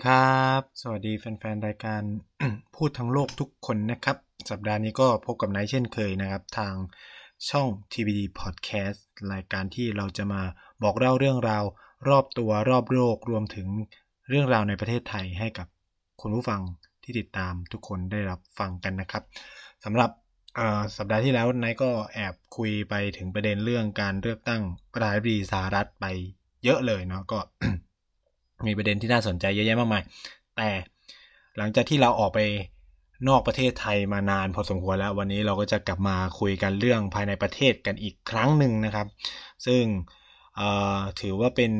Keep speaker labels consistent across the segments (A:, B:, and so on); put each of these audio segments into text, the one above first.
A: ดีครับ สวัสดีแฟนๆ รายการพูดทั้งโลกทุกคนนะครับ สัปดาห์นี้ก็พบกับไนท์เช่นเคยนะครับ ทางช่อง TBD Podcast รายการที่เราจะมาบอกเล่าเรื่องราว รอบตัวรอบโลกรวมถึงเรื่องราวในประเทศไทยให้กับคุณผู้ฟังที่ติดตามทุกคนได้รับฟังกันนะครับสำหรับสัปดาห์ที่แล้วไนท์ก็แอบคุยไปถึงประเด็นเรื่องการเลือกตั้งประธานาธิบดีสหรัฐไปเยอะเลยเนาะก็ มีประเด็นที่น่าสนใจเยอะแยะมากมาย แต่หลังจากที่เราออกไปนอกประเทศไทยมานานพอสมควรแล้ว วันนี้เราก็จะกลับมาคุยกันเรื่องภายในประเทศกันอีกครั้งหนึ่งนะครับ ซึ่งถือว่าเป็น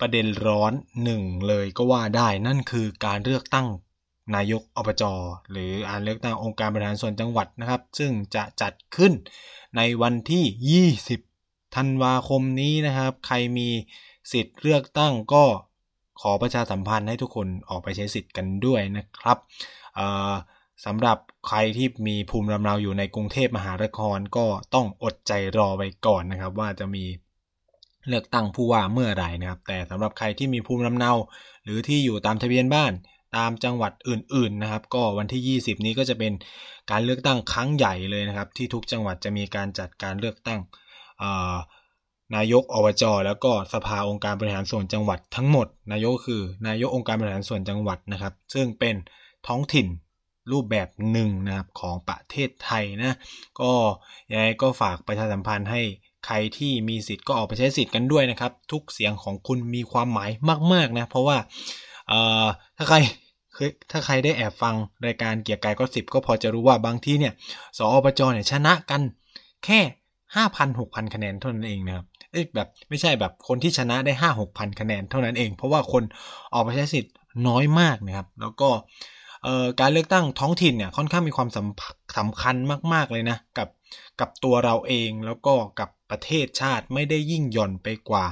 A: ประเด็นร้อนหนึ่งเลยก็ว่าได้นั่นคือการเลือกตั้งนายกอบจหรือการเลือกตั้งองค์การบริหารส่วนจังหวัดนะครับ ซึ่งจะจัดขึ้นในวันที่ 20 ธันวาคมนี้นะครับ ใครมีสิทธิ์เลือกตั้งก็ ขอประชาสัมพันธ์ให้ทุกคนออกไปใช้สิทธิ์กันด้วยนะครับสำหรับใครที่มีภูมิลำเนาอยู่ในกรุงเทพมหานครก็ต้องอดใจรอไว้ก่อนนะครับ ว่าจะมีเลือกตั้งผู้ว่าเมื่อไหร่นะครับ แต่สำหรับใครที่มีภูมิลำเนา หรือที่อยู่ตามทะเบียนบ้านตามจังหวัดอื่น ๆนะครับ ก็วันที่ 20 นี้ก็จะเป็นการเลือกตั้งครั้งใหญ่เลยนะครับ ที่ทุกจังหวัดจะมีการจัดการเลือกตั้ง นายกอบจแล้วก็สภาองค์การบริหารส่วนจังหวัดทั้งหมด นายกคือ นายกองค์การบริหารส่วนจังหวัดนะครับ ซึ่งเป็นท้องถิ่นรูปแบบหนึ่งนะครับของประเทศไทยนะก็ยังไงก็ฝากประชาสัมพันธ์ให้ใครที่มีสิทธิ์ก็ออกไปใช้สิทธิ์กันด้วยนะครับ ทุกเสียงของคุณมีความหมายมาก ๆนะ เพราะว่าเอ่อถ้าใครถ้าใครได้แอบฟังรายการเกียร์กายก็สิบก็พอจะรู้ว่าบางที่เนี่ยสอบจเนี่ยชนะกันแค่ห้าพันหกพันคะแนนเท่านั้นเองนะครับ เอ้แบบไม่ใช่แบบคนที่ชนะได้ห้าหกพันคะแนนเท่านั้นเอง เพราะว่าคนออกไปใช้สิทธิ์น้อยมากนะครับ แล้วก็การเลือกตั้งท้องถิ่นเนี่ยค่อนข้างมีความสำคัญมาก ๆ เลยนะ กับกับตัวเราเองแล้วก็กับประเทศชาติไม่ได้ยิ่งหย่อนไปกว่า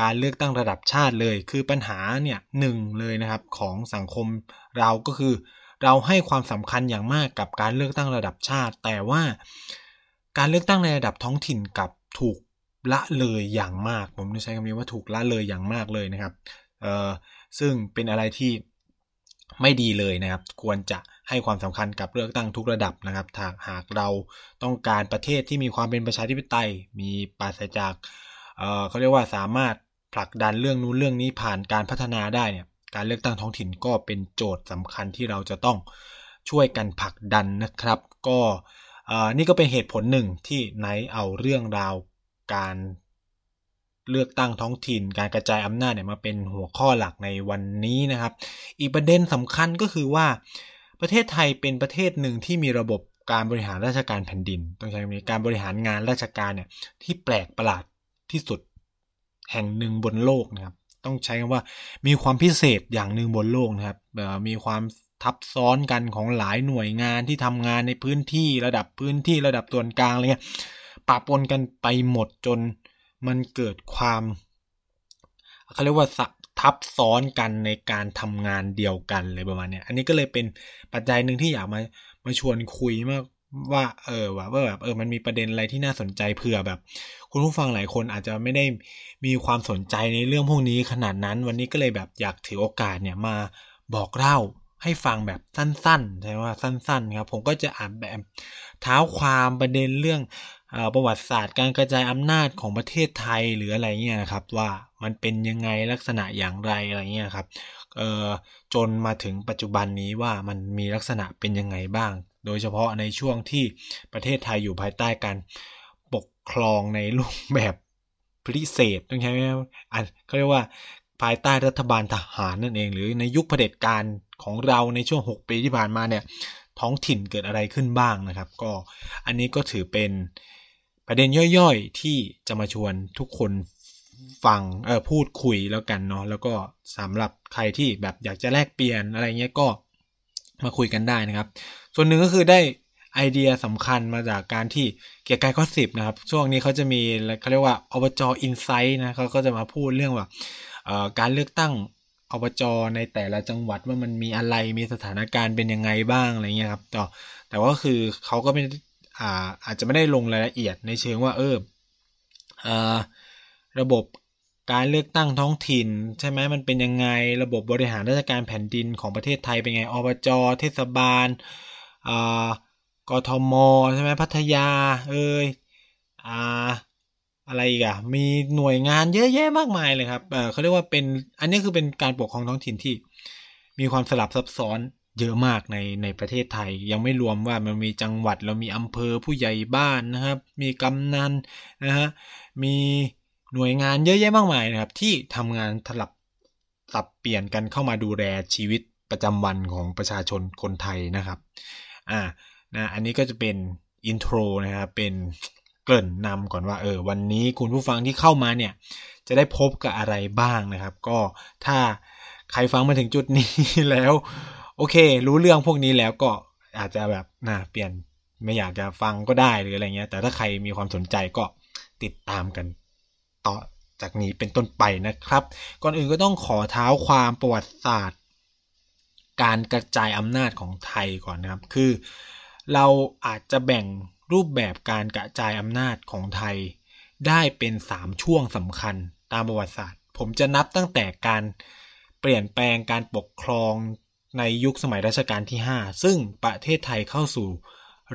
A: การเลือกตั้งระดับชาติเลย คือปัญหาเนี่ยหนึ่งเลยนะครับของสังคมเราก็คือ เราให้ความสำคัญอย่างมากกับการเลือกตั้งระดับชาติ แต่ว่าการเลือกตั้งในระดับท้องถิ่นกับถูก ละเลยอย่างมาก ผมจะใช้คำนี้ว่าถูกละเลยอย่างมากเลยนะครับเอ่อซึ่งเป็นอะไรที่ไม่ดีเลยนะครับ ควรจะให้ความสำคัญกับเลือกตั้งทุกระดับนะครับาหากเราต้องการประเทศที่มีความเป็นประชาธิปไตย มีปราศจากเอ่อเขาเรียกว่าสามารถผลักดันเรื่องนู้นเรื่องนี้ผ่านการพัฒนาได้เนี่ยการเลือกตั้งท้องถิ่นก็เป็นโจทย์สำคัญที่เราจะต้องช่วยกันผลักดันนะครับ ก็นี่ก็เป็นเหตุผลหนึ่งที่ไนเอาเรื่องราว การเลือกตั้งท้องถิ่น การกระจายอำนาจเนี่ยมาเป็นหัวข้อหลักในวันนี้นะครับ อีกประเด็นสำคัญก็คือว่าประเทศไทยเป็นประเทศหนึ่งที่มีระบบการบริหารราชการแผ่นดินต้องใช้คำนี้การบริหารงานราชการเนี่ยที่แปลกประหลาดที่สุดแห่งหนึ่งบนโลกนะครับ ต้องใช้คำว่ามีความพิเศษอย่างหนึ่งบนโลกนะครับมีความทับซ้อนกันของหลายหน่วยงานที่ทำงานในพื้นที่ระดับพื้นที่ระดับส่วนกลางอะไรเงี้ย ปะปนกันไปหมดจนมันเกิดความเขาเรียกว่าทับซ้อนกันในการทำงานเดียวกันเลยประมาณเนี้ย อันนี้ก็เลยเป็นปัจจัยหนึ่งที่อยากมามาชวนคุยมากว่าเออว่าว่าแบบเออมันมีประเด็นอะไรที่น่าสนใจเผื่อแบบ คุณผู้ฟังหลายคนอาจจะไม่ได้มีความสนใจในเรื่องพวกนี้ขนาดนั้น วันนี้ก็เลยแบบอยากถือโอกาสเนี่ยมาบอกเล่าให้ฟังแบบสั้นๆใช่ว่าสั้น ๆ ครับ ผมก็จะอ่านแบบเท้าความประเด็นเรื่อง ประวัติศาสตร์การกระจายอำนาจของประเทศไทยหรืออะไรเงี้ยนะครับ ว่ามันเป็นยังไงลักษณะอย่างไรอะไรเงี้ยครับเออจนมาถึงปัจจุบันนี้ว่ามันมีลักษณะเป็นยังไงบ้าง โดยเฉพาะในช่วงที่ประเทศไทยอยู่ภายใต้การปกครองในรูปแบบพิเศษต้องใช้ไหมอันเขาเรียกว่าภายใต้รัฐบาลทหารนั่นเอง หรือในยุคเผด็จการของเราในช่วง 6 ปีที่ผ่านมาเนี่ยท้องถิ่นเกิดอะไรขึ้นบ้างนะครับ ก็อันนี้ก็ถือเป็น ประเด็นย่อยๆ ที่จะมาชวนทุกคนฟังเออพูดคุยแล้วกันเนาะแล้วก็สำหรับใครที่แบบอยากจะแลกเปลี่ยนอะไรเงี้ยก็มาคุยกันได้นะครับ ส่วนหนึ่งก็คือได้ไอเดียสำคัญมาจากการที่เกียร์กายข้อสิบนะครับ ช่วงนี้เขาจะมีเขาเรียกว่าอบจอินไซต์นะเขาก็จะมาพูดเรื่องว่าการเลือกตั้งอบจในแต่ละจังหวัดว่ามันมีอะไรมีสถานการณ์เป็นยังไงบ้างอะไรเงี้ยครับต่อแต่ว่าคือเขาก็ไม่ อ่าอาจจะไม่ได้ลงรายละเอียดในเชิงว่าเออระบบการเลือกตั้งท้องถิ่น ใช่ไหมมันเป็นยังไงระบบบริหารราชการแผ่นดินของประเทศไทยเป็นไงอบจเทศบาลกทมใช่ไหมพัทยา เอ้ยอ่าอะไรอีกอะมีหน่วยงานเยอะแยะมากมายเลยครับเเขาเรียกว่าเป็น อันนี้คือเป็นการปกครองท้องถิ่นที่มีความสลับซับซ้อน เยอะมากในในประเทศไทย ยังไม่รวมว่ามันมีจังหวัดเรามีอำเภอผู้ใหญ่บ้านนะครับ มีกำนันนะฮะมีหน่วยงานเยอะแยะมากมายนะครับ ที่ทำงานสลับสับเปลี่ยนกันเข้ามาดูแลชีวิตประจำวันของประชาชนคนไทยนะครับอ่านะอันนี้ก็จะเป็นอินโทรนะครับเป็นเกริ่นนำก่อนว่าเออวันนี้คุณผู้ฟังที่เข้ามาเนี่ย จะได้พบกับอะไรบ้างนะครับ ก็ถ้าใครฟังมาถึงจุดนี้แล้ว โอเค รู้เรื่องพวกนี้แล้วก็อาจจะแบบนะเปลี่ยนไม่อยากจะฟังก็ได้หรืออะไรเงี้ย แต่ถ้าใครมีความสนใจก็ติดตามกันต่อจากนี้เป็นต้นไปนะครับ ก่อนอื่นก็ต้องขอเท้าความประวัติศาสตร์ การกระจายอำนาจของไทยก่อนนะครับ คือ เราอาจจะแบ่งรูปแบบการกระจายอำนาจของไทย ได้เป็น 3 ช่วงสำคัญตามประวัติศาสตร์ ผมจะนับตั้งแต่การเปลี่ยนแปลงการปกครอง ในยุคสมัยรัชกาลที่ 5 ซึ่งประเทศไทยเข้าสู่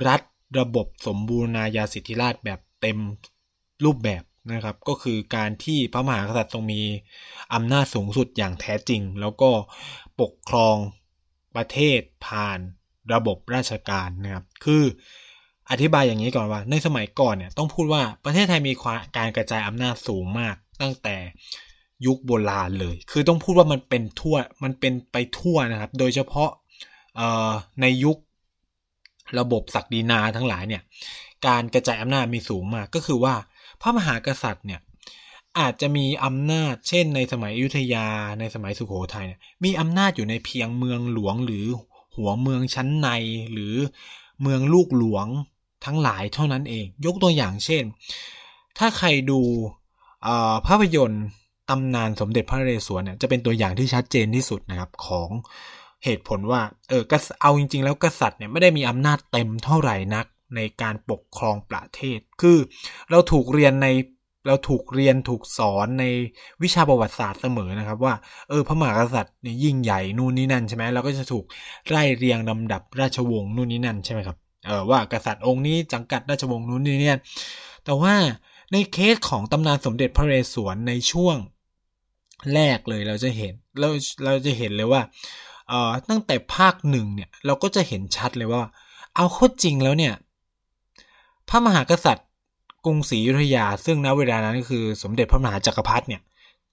A: รัฐระบบสมบูรณาญาสิทธิราชแบบเต็มรูปแบบนะครับ ก็คือการที่พระมหากษัตริย์ทรงมีอำนาจสูงสุดอย่างแท้จริง แล้วก็ปกครองประเทศผ่านระบบราชการนะครับคืออธิบายอย่างนี้ก่อนว่า ในสมัยก่อนเนี่ยต้องพูดว่าประเทศไทยมีการกระจายอำนาจสูงมากตั้งแต่ ยุคโบราณเลย คือต้องพูดว่ามันเป็นทั่ว มันเป็นไปทั่วนะครับ โดยเฉพาะในยุคระบบศักดินาทั้งหลายเนี่ย การกระจายอำนาจมีสูงมาก ก็คือว่าพระมหากษัตริย์เนี่ยอาจจะมีอำนาจ เช่น ในสมัยอยุธยา ในสมัยสุโขทัยเนี่ยมีอำนาจอยู่ในเพียงเมืองหลวงหรือหัวเมืองชั้นในหรือเมืองลูกหลวงทั้งหลายเท่านั้นเอง ยกตัวอย่างเช่น ถ้าใครดูภาพยนตร์ ตำนานสมเด็จพระนเรศวรเนี่ยจะเป็นตัวอย่างที่ชัดเจนที่สุดนะครับของเหตุผลว่าเออเอาจริง ๆ แล้วกษัตริย์เนี่ยไม่ได้มีอำนาจเต็มเท่าไหร่นักในการปกครองประเทศ คือเราถูกเรียนในเราถูกเรียนถูกสอนในวิชาประวัติศาสตร์เสมอนะครับ ว่าเออพระมหากษัตริย์เนี่ยยิ่งใหญ่นู่นนี่นั่นใช่ไหมเราก็จะถูกไล่เรียงลำดับราชวงศ์นู่นนี่นั่นใช่ไหมครับเออว่ากษัตริย์องค์นี้จังกัดราชวงศ์นู้นนี่เนี่ยแต่ว่าในเคสของตำนานสมเด็จพระเรศวรในช่วง แรกเลยเราจะเห็นเราเราจะเห็นเลยว่าเอ่อตั้งแต่ภาคหนึ่งเนี่ยเราก็จะเห็นชัดเลยว่า เอาข้อจริงแล้วเนี่ย พระมหากษัตริย์กรุงศรีอยุธยา ซึ่งณเวลานั้นก็คือสมเด็จพระมหาจักรพรรดิเนี่ย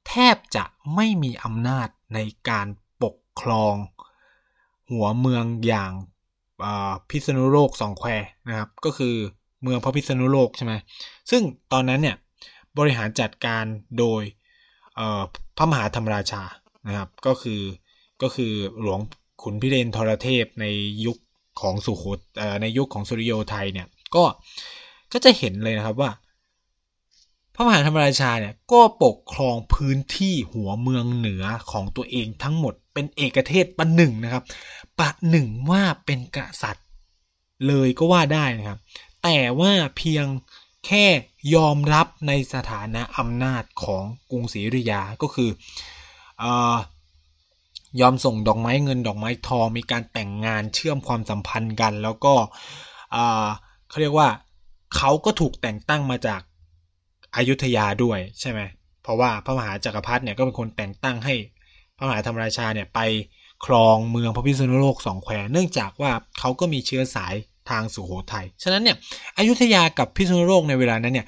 A: แทบจะไม่มีอำนาจในการปกครอง หัวเมืองอย่างพิษณุโลกสองแควนะครับ ก็คือเมืองพระพิษณุโลกใช่ไหมซึ่งตอนนั้นเนี่ยบริหารจัดการโดย พระมหาธรรมราชานะครับ ก็คือก็คือหลวงขุนพิเรนทรเทพในยุคของสุโขในยุคของสุริโยไทยเนี่ยก็ก็จะเห็นเลยนะครับว่า พระมหาธรรมราชาเนี่ยก็ปกครองพื้นที่หัวเมืองเหนือของตัวเองทั้งหมดเป็นเอกเทศประหนึ่งนะครับ ประหนึ่งว่าเป็นกษัตริย์เลยก็ว่าได้นะครับ แต่ว่าเพียง แค่ยอมรับในสถานะอำนาจของกรุงศรีอยุธยาก็คืออยอมส่งดอกไม้เงินดอกไม้ทองมีการแต่งงานเชื่อมความสัมพันธ์กัน แล้วก็เขาเรียกว่าเขาก็ถูกแต่งตั้งมาจากอายุทยาด้วยใช่ไหมเพราะว่าพระมหาจักรพรรดิเนี่ยก็เป็นคนแต่งตั้งให้พระมหาธรรมราชาเนี่ยไปครองเมืองพระพิษณุโลกสองแควเนื่องจากว่าเขาก็มีเชื้อสาย ทางสุโขทัย ฉะนั้นเนี่ยอยุธยากับพิษณุโลกในเวลานั้นเนี่ย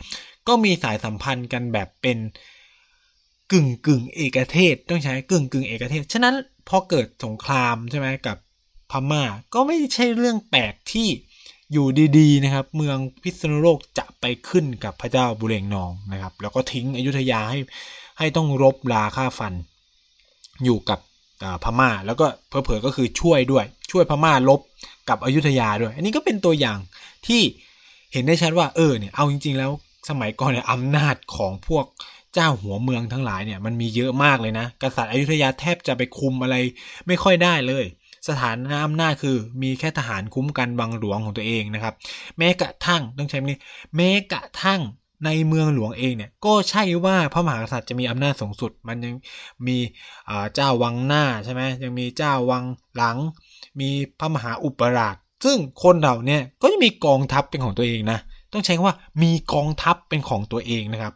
A: ก็มีสายสัมพันธ์กันแบบเป็นกึ่งกึ่งเอกเทศ ต้องใช้กึ่งกึ่งเอกเทศ ฉะนั้นพอเกิดสงครามใช่ไหมกับพม่าก็ไม่ใช่เรื่องแปลกที่อยู่ดีๆนะครับ เมืองพิษณุโลกจะไปขึ้นกับพระเจ้าบุเรงนองนะครับ แล้วก็ทิ้งอยุธยาให้ให้ต้องรบลาค่าฟัน อยู่กับพม่า แล้วก็เพอๆก็คือช่วยด้วย ช่วยพม่าลบ กับอยุธยาด้วย อันนี้ก็เป็นตัวอย่างที่เห็นได้ชัดว่าเออเนี่ยเอาจริง ๆ แล้วสมัยก่อนเนี่ยอำนาจของพวกเจ้าหัวเมืองทั้งหลายเนี่ยมันมีเยอะมากเลยนะ กษัตริย์อยุธยาแทบจะไปคุมอะไรไม่ค่อยได้เลย สถานอำนาจคือมีแค่ทหารคุ้มกันบังหลวงของตัวเองนะครับ แม้กระทั่งต้องใช้นี้แม้กระทั่ง ในเมืองหลวงเองเนี่ยก็ใช่ว่าพระมหากษัตริย์จะมีอำนาจสูงสุด มันยังมีเจ้าวังหน้าใช่ไหมยังมีเจ้าวังหลัง มีพระมหาอุปราช ซึ่งคนเราเนี่ยก็จะมีกองทัพเป็นของตัวเองนะต้องใช้คำว่ามีกองทัพเป็นของตัวเองนะครับ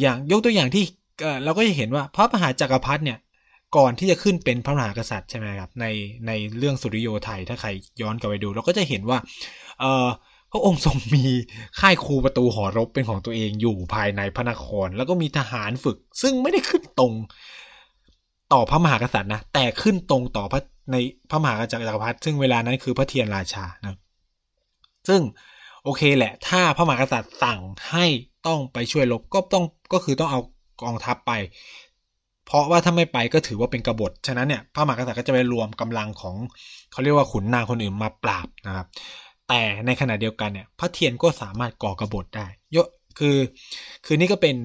A: อย่างยกตัวอย่างที่เราก็จะเห็นว่าพระมหาจักรพรรดิเนี่ยก่อนที่จะขึ้นเป็นพระมหากษัตริย์ใช่ไหมครับในในเรื่องสุริโยไทยถ้าใครย้อนกลับไปดู เราก็จะเห็นว่าเออ พระองค์ทรงมีค่ายครูประตูหอรบเป็นของตัวเองอยู่ภายในพระนคร แล้วก็มีทหารฝึก ซึ่งไม่ได้ขึ้นตรงต่อพระมหากษัตริย์นะแต่ขึ้นตรงต่อพระในพระมหากษัตริย์จักรพรรดิซึ่งเวลานั้นคือพระเทียนราชานะซึ่งโอเคแหละ ถ้าพระมหากษัตริย์สั่งให้ต้องไปช่วยรบก็ต้องก็คือต้องเอากองทัพไป เพราะว่าถ้าไม่ไปก็ถือว่าเป็นกบฏฉะนั้นเนี่ยพระมหากษัตริย์ก็จะไปรวมกำลังของเขาเรียกว่าขุนนางคนอื่นมาปราบนะครับ แต่ในขณะเดียวกันเนี่ยพระเทียนก็สามารถก่อกระบฏได้เยอะคือ คือนี่ก็เป็น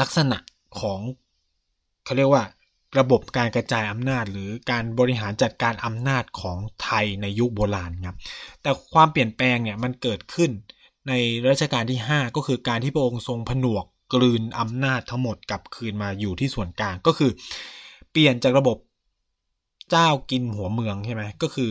A: ลักษณะของเขาเรียกว่าระบบการกระจายอำนาจ หรือการบริหารจัดการอำนาจของไทยในยุคโบราณครับ แต่ความเปลี่ยนแปลงเนี่ยมันเกิดขึ้นในรัชกาลที่ 5 ก็คือการที่พระองค์ทรงผนวกกลืนอำนาจทั้งหมดกลับคืนมาอยู่ที่ส่วนกลางก็คือ เปลี่ยนจากระบบเจ้ากินหัวเมืองใช่ไหมก็คือ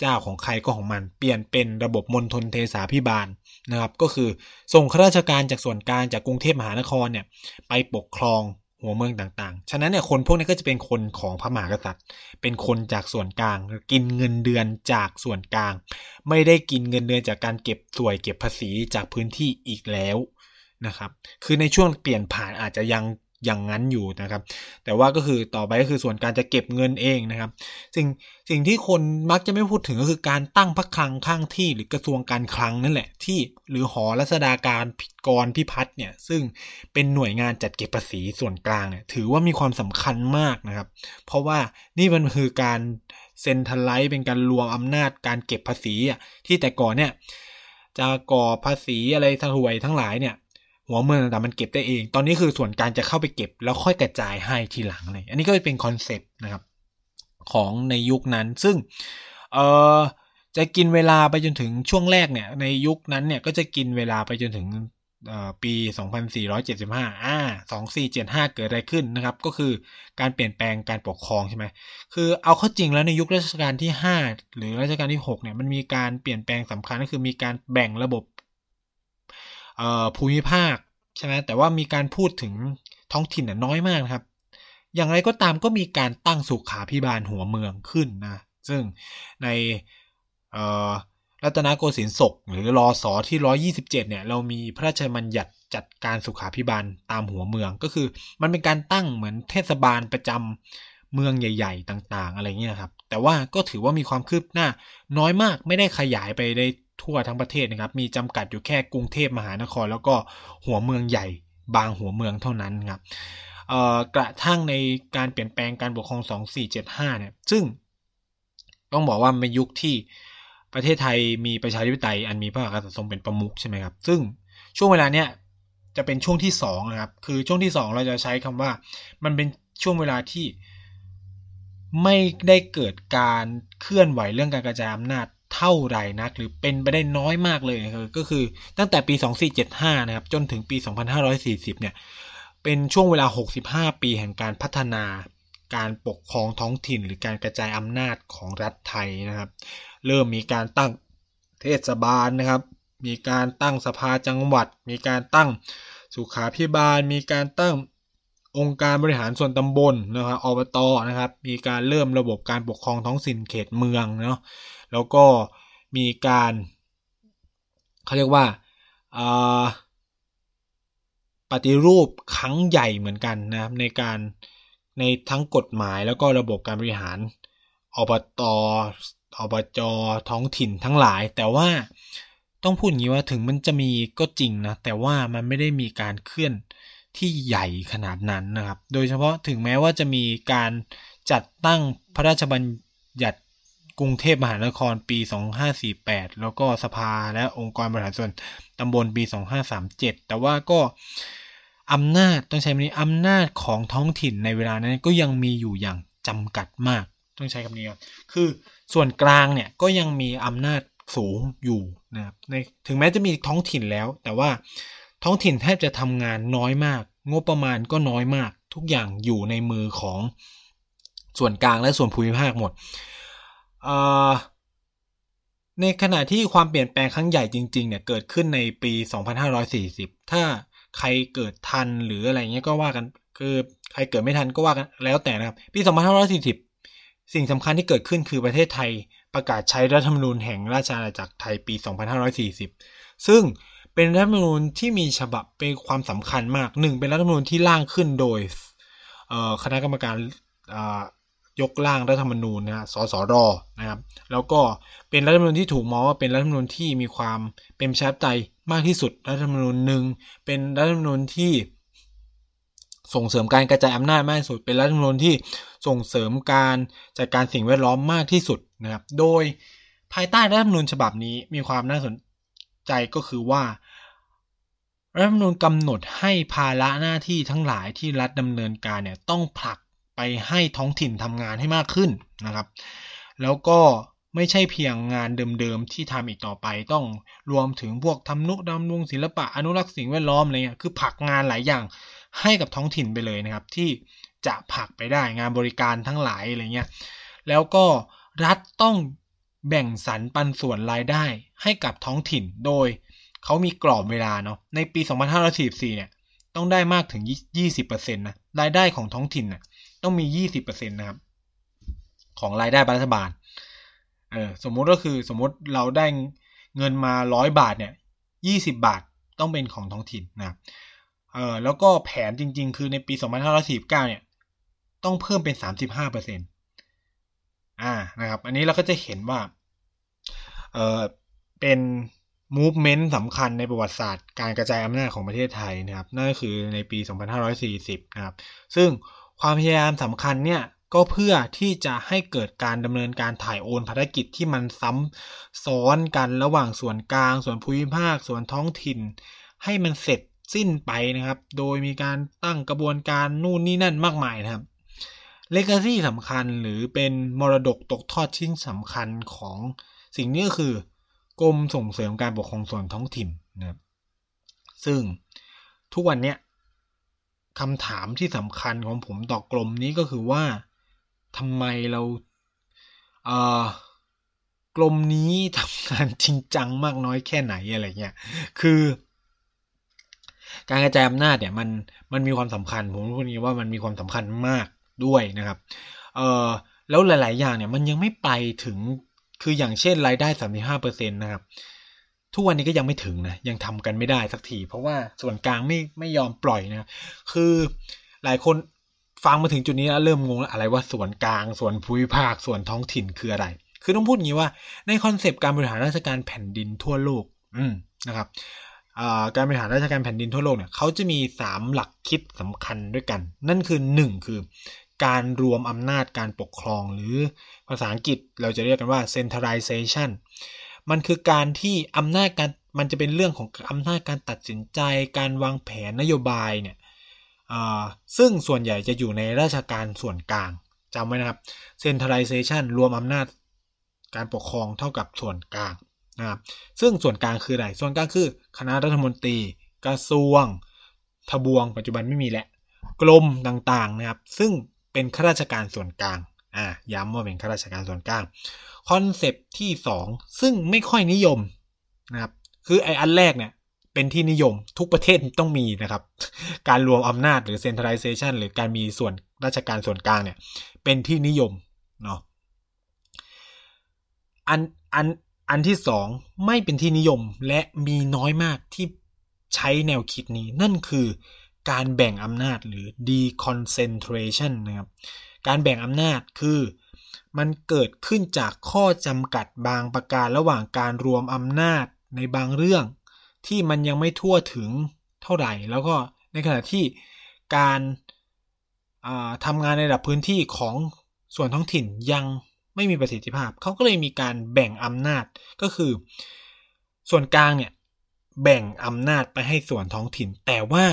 A: เจ้าของใครก็ของมัน เปลี่ยนเป็นระบบมณฑลเทสาพิบาลนะครับ ก็คือส่งข้าราชการจากส่วนกลางจากกรุงเทพมหานครเนี่ยไปปกครองหัวเมืองต่างๆ ฉะนั้นเนี่ยคนพวกนี้ก็จะเป็นคนของพระมหากษัตริย์ เป็นคนจากส่วนกลาง กินเงินเดือนจากส่วนกลาง ไม่ได้กินเงินเดือนจากการเก็บสวยเก็บภาษีจากพื้นที่อีกแล้วนะครับ คือในช่วงเปลี่ยนผ่านอาจจะยัง อย่างนั้นอยู่นะครับ แต่ว่าก็คือต่อไปก็คือส่วนการจะเก็บเงินเองนะครับ สิ่งสิ่งที่คนมักจะไม่พูดถึงก็คือการตั้งพระคลังข้างที่หรือกระทรวงการคลังนั่นแหละ ที่หรือหอรัศดาการพิกรพิพัฒน์เนี่ยซึ่งเป็นหน่วยงานจัดเก็บภาษีส่วนกลางเนี่ยถือว่ามีความสำคัญมากนะครับ เพราะว่านี่มันคือการ centralize เป็นการรวมอำนาจการเก็บภาษีที่แต่ก่อนเนี่ยจะเก็บภาษีอะไรทั้งหวยทั้งหลายเนี่ย หัวเมืองต่างๆมันเก็บได้เอง ตอนนี้คือส่วนกลางจะเข้าไปเก็บ แล้วค่อยกระจายให้ทีหลังเลยอันนี้ก็เป็น concept นะครับของในยุคนั้น ซึ่งเออจะกินเวลาไปจนถึงช่วงแรกเนี่ย ในยุคนั้นเนี่ยก็จะกินเวลาไปจนถึงปี 2475อ่า2475 เกิดอะไรขึ้นนะครับ ก็คือการเปลี่ยนแปลงการปกครองใช่ไหมคือเอาเข้าจริงแล้วในยุครัชกาลที่ 5 หรือรัชกาลที่ 6 เนี่ย มันมีการเปลี่ยนแปลงสำคัญก็คือมีการแบ่งระบบ ภูมิภาคใช่ไหมแต่ว่ามีการพูดถึงท้องถิ่นน้อยมากนะครับ อย่างไรก็ตามก็มีการตั้งสุขาพิบาลหัวเมืองขึ้นนะซึ่งในรัตนโกสินทร์ศกหรือรอสอที่ 127 เนี่ย เรามีพระราชบัญญัติจัดการสุขาพิบาลตามหัวเมืองก็คือ มันเป็นการตั้งเหมือนเทศบาลประจำเมืองใหญ่ ๆ ต่าง ๆ อะไรเงี้ยครับ แต่ว่าก็ถือว่ามีความคืบหน้าน้อยมากไม่ได้ขยายไปได้ ทั่วทั้งประเทศนะครับ มีจำกัดอยู่แค่กรุงเทพมหานคร แล้วก็หัวเมืองใหญ่บางหัวเมืองเท่านั้นครับกระทั่งในการเปลี่ยนแปลงการปกครอง 2475 เนี่ย ซึ่งต้องบอกว่าเป็นยุคที่ประเทศไทยมีประชาธิปไตยอันมีพระมหากษัตริย์ทรงเป็นประมุขใช่ไหมครับ ซึ่งช่วงเวลาเนี้ยจะเป็นช่วงที่สองนะครับ คือช่วงที่สองเราจะใช้คำว่า มันเป็นช่วงเวลาที่ไม่ได้เกิดการเคลื่อนไหวเรื่องการกระจายอำนาจ เท่าไหร่นัก หรือเป็นไปได้น้อยมากเลยก็คือตั้งแต่ปี 2475 นะครับ จนถึงปี 2540 เนี่ย เป็นช่วงเวลา 65 ปีแห่งการพัฒนาการปกครองท้องถิ่น หรือการกระจายอำนาจของรัฐไทยนะครับ เริ่มมีการตั้งเทศบาลนะครับ มีการตั้งสภาจังหวัด มีการตั้งสุขาพิบาล มีการตั้ง องค์การบริหารส่วนตำบลนะครับอบตนะครับ มีการเริ่มระบบการปกครองท้องถิ่นเขตเมืองเนาะแล้วก็มีการเขาเรียกว่าปฏิรูปครั้งใหญ่เหมือนกันนะครับในการในทั้งกฎหมายแล้วก็ระบบการบริหารอบตอบจท้องถิ่นทั้งหลาย แต่ว่าต้องพูดอย่างนี้ว่าถึงมันจะมีก็จริงนะ แต่ว่ามันไม่ได้มีการเคลื่อน ที่ใหญ่ขนาดนั้นนะครับ โดยเฉพาะถึงแม้ว่าจะมีการจัดตั้งพระราชบัญญัติกรุงเทพมหานครปี 2548 แล้วก็สภาและองค์กรบริหารส่วนตำบลปี 2537 แต่ว่าก็อำนาจต้องใช้คำนี้อำนาจของท้องถิ่นในเวลานั้นก็ยังมีอยู่อย่างจำกัดมาก ต้องใช้คำนี้ครับคือส่วนกลางเนี่ยก็ยังมีอำนาจสูงอยู่นะครับในถึงแม้จะมีท้องถิ่นแล้ว แต่ว่า ท้องถิ่นแทบจะทำงานน้อยมาก งบประมาณก็น้อยมาก ทุกอย่างอยู่ในมือของส่วนกลางและส่วนภูมิภาคหมด ในขณะที่ความเปลี่ยนแปลงครั้งใหญ่จริง ๆ เนี่ยเกิดขึ้นในปี 2540 ถ้าใครเกิดทันหรืออะไรเงี้ยก็ว่ากันคือใครเกิดไม่ทันก็ว่ากันแล้วแต่นะครับ ปี 2540 สิ่งสำคัญที่เกิดขึ้นคือประเทศไทยประกาศใช้รัฐธรรมนูญแห่งราชอาณาจักรไทยปี 2540 ซึ่ง เป็นรัฐธรรมนูญที่มีฉบับเป็นความสำคัญมากหนึ่งเป็นรัฐธรรมนูญที่ร่างขึ้นโดยคณะกรรมการยกร่างรัฐธรรมนูญนะสสรนะครับ แล้วก็เป็นรัฐธรรมนูญที่ถูกมองว่าเป็นรัฐธรรมนูญที่มีความเป็นประชาธิปไตยมากที่สุดรัฐธรรมนูญหนึ่งเป็นรัฐธรรมนูญที่ส่งเสริมการกระจายอำนาจมากที่สุด เป็นรัฐธรรมนูญที่ส่งเสริมการจัดการสิ่งแวดล้อมมากที่สุดนะครับ โดยภายใต้รัฐธรรมนูญฉบับนี้มีความน่าสน ใจก็คือว่า รัฐธรรมนูญกำหนดให้ภาระหน้าที่ทั้งหลายที่รัฐดำเนินการเนี่ยต้องผลักไปให้ท้องถิ่นทำงานให้มากขึ้นนะครับ แล้วก็ไม่ใช่เพียงงานเดิมๆที่ทำอีกต่อไปต้องรวมถึงพวกทำนุดำรงศิลปะอนุรักษ์สิ่งแวดล้อมอะไรเงี้ยคือผลักงานหลายอย่างให้กับท้องถิ่นไปเลยนะครับ ที่จะผลักไปได้งานบริการทั้งหลายอะไรเงี้ยแล้วก็รัฐต้อง แบ่งสรรปันส่วนรายได้ให้กับท้องถิ่นโดยเขามีกรอบเวลาเนาะในปี 2544เนี่ยต้องได้มากถึง 20%นะรายได้ของท้องถิ่นนะต้องมียี่สิบเปอร์เซ็นตนะครับ ของรายได้รัฐบาลเออสมมุติก็คือสมมุติเราได้เงินมาร้อยบาทเนี่ยยี่สิบาทต้องเป็นของท้องถิ่นนะครับเออแล้วก็แผนจริง ๆ คือในปีสองพันห้าร้อยสี่สิบเก้าเนี่ยต้องเพิ่มเป็นสามสิบห้าเปอร์เซ็นต์อ่านะครับ อันนี้เราก็จะเห็นว่า เออเป็น movement สำคัญในประวัติศาสตร์การกระจายอำนาจของประเทศไทยนะครับ นั่นก็คือในปี 2540 นะครับ ซึ่งความพยายามสำคัญเนี่ยก็เพื่อที่จะให้เกิดการดำเนินการถ่ายโอนภารกิจที่มันซ้ำซ้อนกันระหว่างส่วนกลาง ส่วนภูมิภาค ส่วนท้องถิ่น ให้มันเสร็จสิ้นไปนะครับ โดยมีการตั้งกระบวนการนู่นนี่นั่นมากมายนะครับเลกาซี่สำคัญหรือเป็นมรดกตกทอดชิ้นสำคัญของ สิ่งนี้ก็คือกรมส่งเสริมการปกครองส่วนท้องถิ่นนะครับ ซึ่งทุกวันเนี้ยคำถามที่สำคัญของผมต่อกลมนี้ก็คือว่าทำไมเราเอ่อกลมนี้ทำงานจริงจังมากน้อยแค่ไหนอะไรเงี้ย คือ การกระจายอำนาจเนี่ยมันมันมีความสำคัญ ผมพูดนี้ว่ามันมีความสำคัญมากด้วยนะครับ เอ่อแล้วหลาย ๆ อย่างเนี่ยมันยังไม่ไปถึง คืออย่างเช่นรายได้สามสิบห้าเปอร์เซ็นต์นะครับ ทุกวันนี้ก็ยังไม่ถึงนะ ยังทำกันไม่ได้สักที เพราะว่าส่วนกลางไม่ไม่ยอมปล่อยนะคือหลายคนฟังมาถึงจุดนี้แล้วเริ่มงงแล้วอะไรว่าส่วนกลาง ส่วนภูมิภาค ส่วนท้องถิ่นคืออะไร คือต้องพูดอย่างนี้ว่าในคอนเซปต์การบริหารราชการแผ่นดินทั่วโลก อืมนะครับการบริหารราชการแผ่นดินทั่วโลกเนี่ยเขาจะมี 3 หลักคิดสำคัญด้วยกัน นั่นคือ 1 คือ การรวมอำนาจการปกครอง หรือภาษาอังกฤษเราจะเรียกกันว่า centralization มันคือการที่อำนาจการมันจะเป็นเรื่องของอำนาจการตัดสินใจ การวางแผนนโยบายเนี่ยซึ่งส่วนใหญ่จะอยู่ในราชการส่วนกลางจำไว้นะครับ centralization รวมอำนาจการปกครองเท่ากับส่วนกลางนะครับซึ่งส่วนกลางคืออะไร ส่วนกลางคือ คณะรัฐมนตรี กระทรวง ทบวง ปัจจุบันไม่มีแหละกรมต่างๆนะครับ ซึ่ง เป็นข้าราชการส่วนกลาง อ่า ย้ำว่าเป็นข้าราชการส่วนกลาง คอนเซปที่สองซึ่งไม่ค่อยนิยมนะครับ คือไออันแรกเนี่ย เป็นที่นิยมทุกประเทศต้องมีนะครับ การรวมอำนาจหรือ centralization หรือการมีส่วนราชการส่วนกลางเนี่ย เป็นที่นิยมเนาะ อัน อัน อันที่สองไม่เป็นที่นิยมและมีน้อยมากที่ใช้แนวคิดนี้ นั่นคือ การแบ่งอำนาจหรือ deconcentration นะครับ การแบ่งอำนาจคือมันเกิดขึ้นจากข้อจำกัดบางประการระหว่างการรวมอำนาจในบางเรื่อง ที่มันยังไม่ทั่วถึงเท่าไหร่ แล้วก็ในขณะที่การทำงานในระดับพื้นที่ของส่วนท้องถิ่นยังไม่มีประสิทธิภาพ เขาก็เลยมีการแบ่งอำนาจก็คือ ส่วนกลางเนี่ยแบ่งอำนาจไปให้ส่วนท้องถิ่น แต่ว่า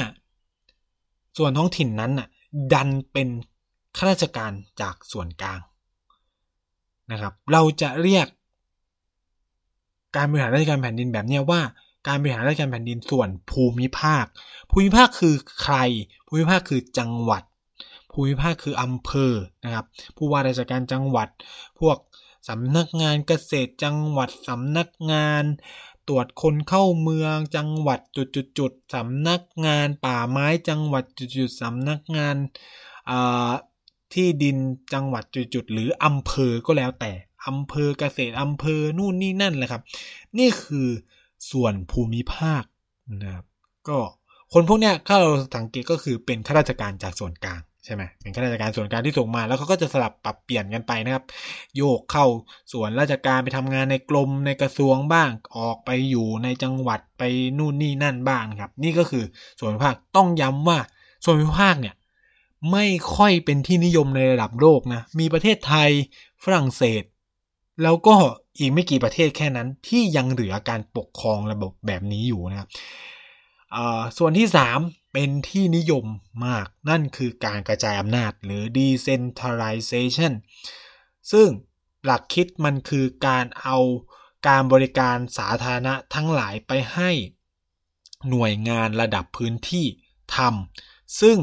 A: ส่วนท้องถิ่นนั้นน่ะดันเป็นข้าราชการจากส่วนกลางนะครับ เราจะเรียก การบริหารราชการแผ่นดินแบบนี้ว่าการบริหารราชการแผ่นดินส่วนภูมิภาค ภูมิภาคคือใคร ภูมิภาคคือจังหวัด ภูมิภาคคืออำเภอนะครับ ผู้ว่าราชการจังหวัด พวกสำนักงานเกษตรจังหวัดสำนักงาน รวจคนเข้าเมือง จังหวัดจุดๆสำนักงานป่าไม้จังหวัดจุดๆสำนักงานที่ดินจังหวัดจุดๆหรืออำเภอก็แล้วแต่อำเภอเกษตรอำเภอนู่นนี่นั่นแหละครับ นี่คือส่วนภูมิภาคนะครับก็คนพวกเนี้ยถ้าเราสังเกตก็คือเป็นข้าราชการจากส่วนกลาง ใช่ไหมเป็นข้าราชการส่วนกลางที่ส่งมาแล้วเขาก็จะสลับปรับเปลี่ยนกันไปนะครับ โยกเข้าส่วนราชการไปทำงานในกรมในกระทรวงบ้างออกไปอยู่ในจังหวัดไปนู่นนี่นั่นบ้างครับ นี่ก็คือส่วนภาคต้องย้ำว่าส่วนภูมิภาคเนี่ยไม่ค่อยเป็นที่นิยมในระดับโลกนะ มีประเทศไทยฝรั่งเศส แล้วก็อีกไม่กี่ประเทศแค่นั้นที่ยังเหลือการปกครองระบบแบบนี้อยู่นะครับส่วนที่ 3 เป็นที่นิยมมากนั่นคือการกระจายอำนาจหรือ decentralization ซึ่งหลักคิดมันคือการเอาการบริการสาธารณะทั้งหลายไปให้หน่วยงานระดับพื้นที่ทำซึ่ง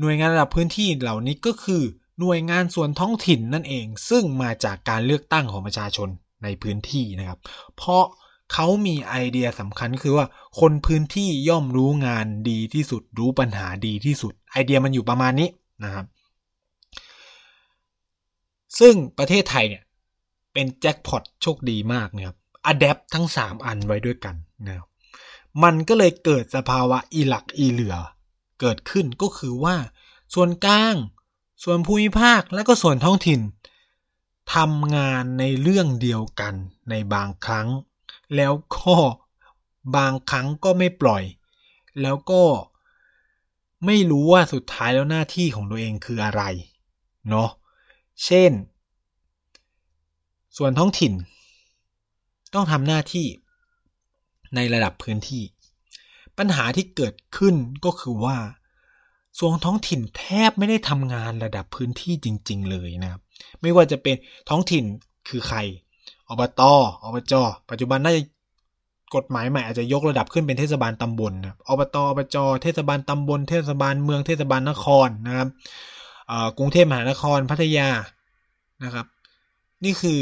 A: หน่วยงานระดับพื้นที่เหล่านี้ก็คือหน่วยงานส่วนท้องถิ่นนั่นเอง ซึ่งมาจากการเลือกตั้งของประชาชนในพื้นที่นะครับ เพราะ เขามีไอเดียสำคัญคือว่าคนพื้นที่ย่อมรู้งานดีที่สุด รู้ปัญหาดีที่สุด ไอเดียมันอยู่ประมาณนี้นะครับ ซึ่งประเทศไทยเนี่ย เป็นแจ็คพอตโชคดีมากนะครับอัดแอปทั้ง 3 อันไว้ด้วยกันนะครับมันก็เลยเกิดสภาวะอีหลักอีเหลือ เกิดขึ้นก็คือว่า ส่วนกลาง ส่วนภูมิภาคและก็ส่วนท้องถิ่นทำงานในเรื่องเดียวกันในบางครั้ง แล้วก็บางครั้งก็ไม่ปล่อย แล้วก็ไม่รู้ว่าสุดท้ายแล้วหน้าที่ของตัวเองคืออะไรเนาะเช่น ส่วนท้องถิ่น ต้องทำหน้าที่ในระดับพื้นที่ ปัญหาที่เกิดขึ้นก็คือว่าส่วนท้องถิ่นแทบไม่ได้ทำงานระดับพื้นที่จริง ๆ เลยนะครับ ไม่ว่าจะเป็นท้องถิ่นคือใคร อบตอบจปัจจุบันน่าจะกฎหมายใหม่อาจจะยกระดับขึ้นเป็นเทศบาลตำบลนะอบตอบจเทศบาลตำบล เทศบาลเมืองเทศบาลนครนะครับกรุงเทพมหานครพัทยานะครับ นี่คือ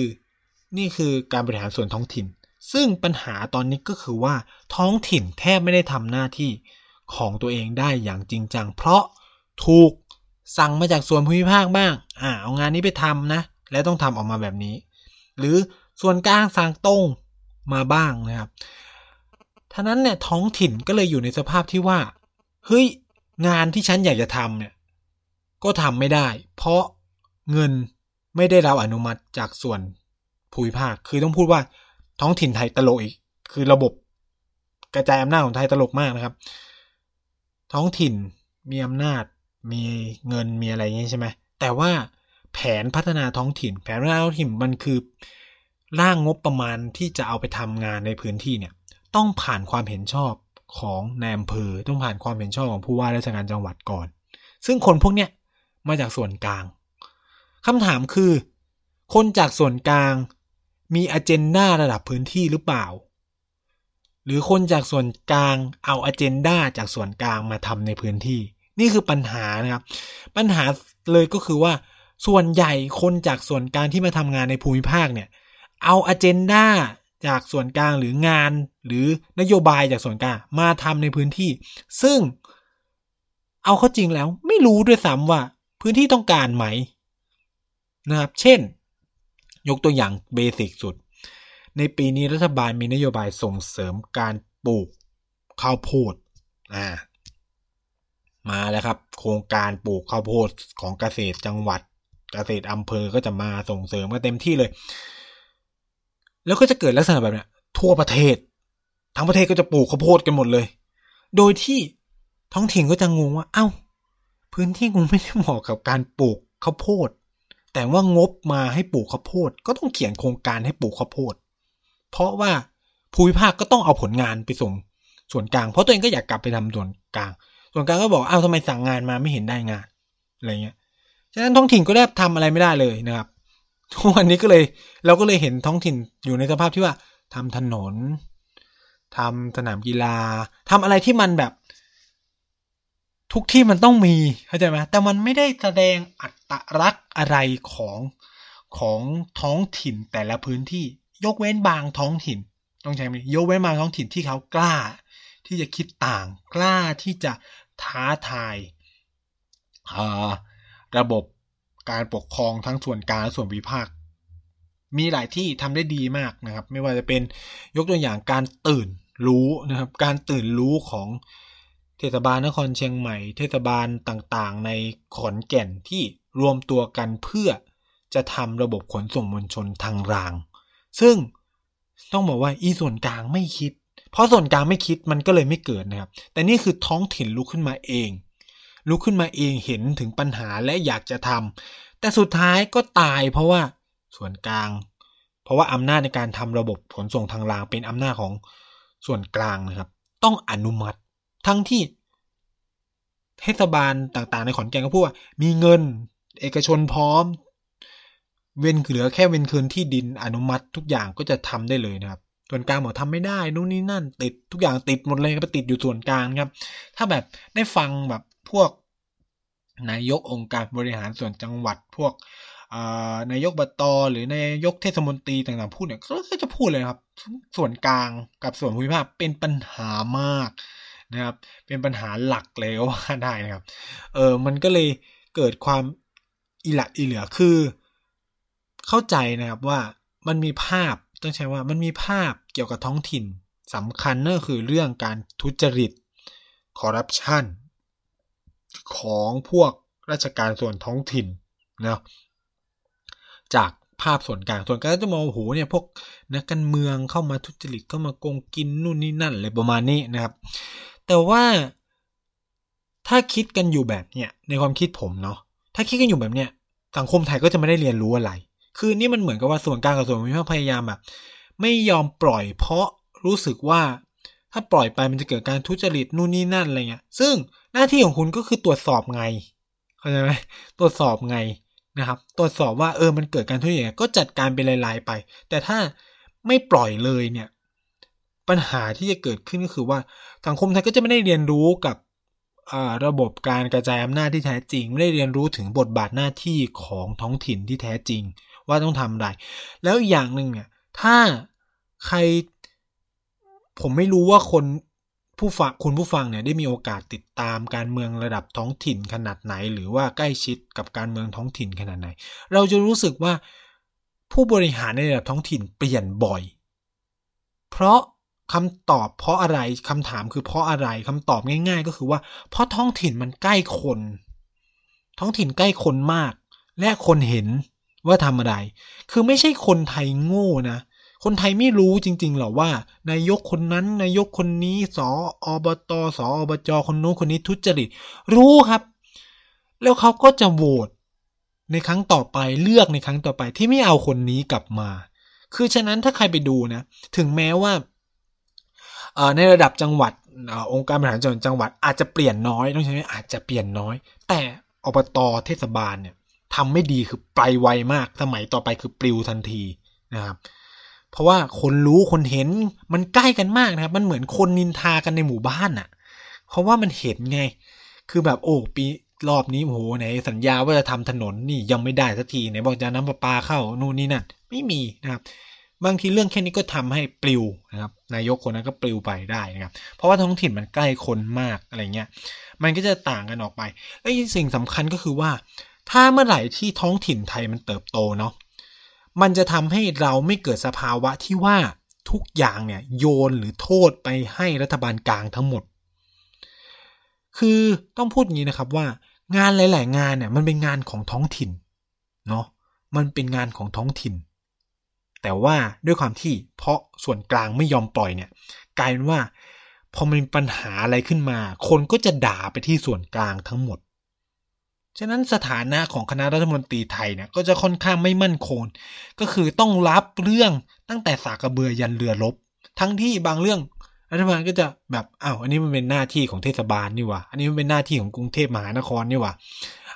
A: นี่คือการบริหารส่วนท้องถิ่น ซึ่งปัญหาตอนนี้ก็คือว่าท้องถิ่นแทบไม่ได้ทำหน้าที่ของตัวเองได้อย่างจริงจัง เพราะถูกสั่งมาจากส่วนภูมิภาคบ้าง อ่าเอางานนี้ไปทำนะ และต้องทำออกมาแบบนี้ หรือ ส่วนกลางสั่งตรงมาบ้างนะครับท่านั้นเนี่ยท้องถิ่นก็เลยอยู่ในสภาพที่ว่า เฮ้ย งานที่ฉันอยากจะทำเนี่ย ก็ทำไม่ได้ เพราะเงินไม่ได้รับอนุมัติจากส่วนภูมิภาค คือต้องพูดว่าท้องถิ่นไทยตลกอีก คือระบบกระจายอำนาจของไทยตลกมากนะครับ ท้องถิ่นมีอำนาจ มีเงินมีอะไรอย่างนี้ใช่ไหมแต่ว่าแผนพัฒนาท้องถิ่น แผนพัฒนาท้องถิ่นมันคือ ร่างงบประมาณที่จะเอาไปทำงานในพื้นที่เนี่ย ต้องผ่านความเห็นชอบของนายอำเภอต้องผ่านความเห็นชอบของผู้ว่าราชการจังหวัดก่อน ซึ่งคนพวกเนี้ยมาจากส่วนกลางคำถามคือ คนจากส่วนกลาง มีอเจนดาระดับพื้นที่หรือเปล่า หรือคนจากส่วนกลางเอาอเจนดาจากส่วนกลางมาทำในพื้นที่ นี่คือปัญหานะครับ ปัญหาเลยก็คือว่าส่วนใหญ่คนจากส่วนกลางที่มาทำงานในภูมิภาคเนี่ย เอาอเจนดาจากส่วนกลางหรืองานหรือนโยบายจากส่วนกลางมาทำในพื้นที่ ซึ่งเอาเข้าจริงแล้วไม่รู้ด้วยซ้ำว่าพื้นที่ต้องการไหมนะครับ เช่น ยกตัวอย่างเบสิกสุด ในปีนี้รัฐบาลมีนโยบายส่งเสริมการปลูกข้าวโพดอ่ามาแล้วครับ โครงการปลูกข้าวโพดของเกษตรจังหวัด เกษตรอำเภอก็จะมาส่งเสริมกันเต็มที่เลย แล้วก็จะเกิดลักษณะแบบเนี้ยทั่วประเทศ ทั้งประเทศก็จะปลูกข้าวโพดกันหมดเลย โดยที่ท้องถิ่นก็จะงงว่า เอ้า พื้นที่กูไม่ได้เหมาะกับการปลูกข้าวโพด แต่ว่างบมาให้ปลูกข้าวโพด ก็ต้องเขียนโครงการให้ปลูกข้าวโพด เพราะว่าภูมิภาคก็ต้องเอาผลงานไปส่งส่วนกลาง เพราะตัวเองก็อยากกลับไปทำส่วนกลาง ส่วนกลางก็บอกอ้าวทำไมสั่งงานมาไม่เห็นได้งานอะไรเงี้ย ฉะนั้นท้องถิ่นก็ได้ทำอะไรไม่ได้เลยนะครับ ทุกวันนี้ก็เลย เราก็เลยเห็นท้องถิ่นอยู่ในสภาพที่ว่าทำถนนทำสนามกีฬาทำอะไรที่มันแบบ ทุกที่มันต้องมีเข้าใจไหมแต่มันไม่ได้แสดงอัตลักษณ์อะไรของของท้องถิ่นแต่ละพื้นที่ยกเว้นบางท้องถิ่น ต้องใช้ไหมยกเว้นบางท้องถิ่นที่เขากล้า ที่จะคิดต่างกล้าที่จะท้าทายระบบ การปกครองทั้งส่วนกลางและส่วนวิพากมีหลายที่ทำได้ดีมากนะครับ ไม่ว่าจะเป็นยกตัวอย่างการตื่นรู้นะครับ การตื่นรู้ของเทศบาลนครเชียงใหม่ เทศบาลต่างๆ ในขอนแก่นที่รวมตัวกันเพื่อจะทำระบบขนส่งมวลชนทางราง ซึ่งต้องบอกว่าอีส่วนกลางไม่คิด เพราะส่วนกลางไม่คิดมันก็เลยไม่เกิดนะครับ แต่นี่คือท้องถิ่นลุกขึ้นมาเอง ลุกขึ้นมาเองเห็นถึงปัญหาและอยากจะทำแต่สุดท้ายก็ตายเพราะว่าส่วนกลาง เพราะว่าอำนาจในการทำระบบขนส่งทางรางเป็นอำนาจของส่วนกลางนะครับ ต้องอนุมัติทั้งที่เทศบาลต่างๆ ในขอนแก่นก็พูดว่า มีเงินเอกชนพร้อม เว้นเหลือแค่เว้นคืนที่ดินอนุมัติทุกอย่างก็จะทำได้เลยนะครับ ส่วนกลางบอกทำไม่ได้นู่นนี่นั่น ติดทุกอย่างติดหมดเลยไปติดอยู่ส่วนกลางครับ ถ้าแบบได้ฟังแบบ วกนายกองค์การบริหารส่วนจังหวัดพวกนายกบัตอหรือนายกเทศมนตรีต่างๆพูดเนี่ยก็จะพูดเลยครับ ส่วนกลางกับส่วนภูมิภาคเป็นปัญหามากนะครับ เป็นปัญหาหลักเลยว่าได้นะครับ เออมันก็เลยเกิดความอิหละอิเหลือคือ เข้าใจนะครับว่ามันมีภาพต้องใช้ว่ามันมีภาพเกี่ยวกับท้องถิ่นสำคัญนั่นคือเรื่องการทุจริตคอร์รัปชัน ของพวกราชการส่วนท้องถิ่นนะจากภาพส่วนกลางส่วนกลางจะมองโหเนี่ยพวกนักการเมืองเข้ามาทุจริตเข้ามาโกงกินนู่นนี่นั่นอะไรประมาณนี้นะครับ แต่ว่าถ้าคิดกันอยู่แบบเนี้ยในความคิดผมเนาะถ้าคิดกันอยู่แบบเนี้ยสังคมไทยก็จะไม่ได้เรียนรู้อะไร คือนี่มันเหมือนกับว่าส่วนกลางกับส่วนภูมิภาคพยายามแบบไม่ยอมปล่อยเพราะรู้สึกว่าถ้าปล่อยไปมันจะเกิดการทุจริตนู่นนี่นั่นอะไรเงี้ย ซึ่ง หน้าที่ของคุณก็คือตรวจสอบไง เข้าใจไหมตรวจสอบไงนะครับ ตรวจสอบว่าเออมันเกิดการทุจริตก็จัดการเป็นลายๆไป แต่ถ้าไม่ปล่อยเลยเนี่ย ปัญหาที่จะเกิดขึ้นก็คือว่าสังคมไทยก็จะไม่ได้เรียนรู้กับระบบการกระจายอำนาจที่แท้จริง ไม่ได้เรียนรู้ถึงบทบาทหน้าที่ของท้องถิ่นที่แท้จริง ว่าต้องทำอะไร แล้วอย่างหนึ่งเนี่ย ถ้าใครผมไม่รู้ว่าคน ผู้ฟังคุณผู้ฟังเนี่ยได้มีโอกาสติดตามการเมืองระดับท้องถิ่นขนาดไหน หรือว่าใกล้ชิดกับการเมืองท้องถิ่นขนาดไหน เราจะรู้สึกว่าผู้บริหารในระดับท้องถิ่นเปลี่ยนบ่อย เพราะคำตอบเพราะอะไรคำถามคือเพราะอะไรคำตอบง่าย ๆ ก็คือว่า เพราะท้องถิ่นมันใกล้คน ท้องถิ่นใกล้คนมาก และคนเห็นว่าทำอะไร คือไม่ใช่คนไทยโง่นะ คนไทยไม่รู้จริงๆหรอว่า นายกคนนั้น นายกคนนี้สออบตสออบจคนนู้นคนนี้ทุจริต รู้ครับ แล้วเขาก็จะโหวตในครั้งต่อไปเลือกในครั้งต่อไปที่ไม่เอาคนนี้กลับมา คือฉะนั้นถ้าใครไปดูนะ ถึงแม้ว่าในระดับจังหวัดองค์การบริหารจังหวัดจังหวัดอาจจะเปลี่ยนน้อยต้องใช้ไหมอาจจะเปลี่ยนน้อย แต่อบตเทศบาลเนี่ยทำไม่ดีคือไปไวมาก สมัยต่อไปคือปลิวทันทีนะครับ เพราะว่าคนรู้คนเห็นมันใกล้กันมากนะครับ มันเหมือนคนนินทากันในหมู่บ้านอะ่ะ เพราะว่ามันเห็นไง คือแบบโอ้ปีรอบนี้โอ้โหไหนสัญญาว่าจะทำถนนนี่ยังไม่ได้สักทีไหนบอกจะน้ำประปาเข้านู่นนี่นั่นไม่มีนะครับ บางทีเรื่องแค่นี้ก็ทำให้ปลิวนะครับ นายกคนนั้นก็ปลิวไปได้นะครับ เพราะว่าท้องถิ่นมันใกล้คนมากอะไรเงี้ย มันก็จะต่างกันออกไป และสิ่งสำคัญก็คือว่า ถ้าเมื่อไหร่ที่ท้องถิ่นไทยมันเติบโตเนาะ มันจะทำให้เราไม่เกิดสภาวะที่ว่าทุกอย่างเนี่ยโยนหรือโทษไปให้รัฐบาลกลางทั้งหมด คือต้องพูดอย่างนี้นะครับว่างานหลาย ๆ งานเนี่ยมันเป็นงานของท้องถิ่นเนาะมันเป็นงานของท้องถิ่น แต่ว่าด้วยความที่เพราะส่วนกลางไม่ยอมปล่อยเนี่ย กลายเป็นว่าพอมันมีปัญหาอะไรขึ้นมา คนก็จะด่าไปที่ส่วนกลางทั้งหมด ฉะนั้นสถานะของคณะรัฐมนตรีไทยเนี่ยก็จะค่อนข้างไม่มั่นคง ก็คือต้องรับเรื่องตั้งแต่สากระเบือยันเรือรบทั้งที่บางเรื่องรัฐบาลก็จะแบบอ้าวอันนี้มันเป็นหน้าที่ของเทศบาลนี่วะอันนี้มันเป็นหน้าที่ของกรุงเทพมหานครนี่วะ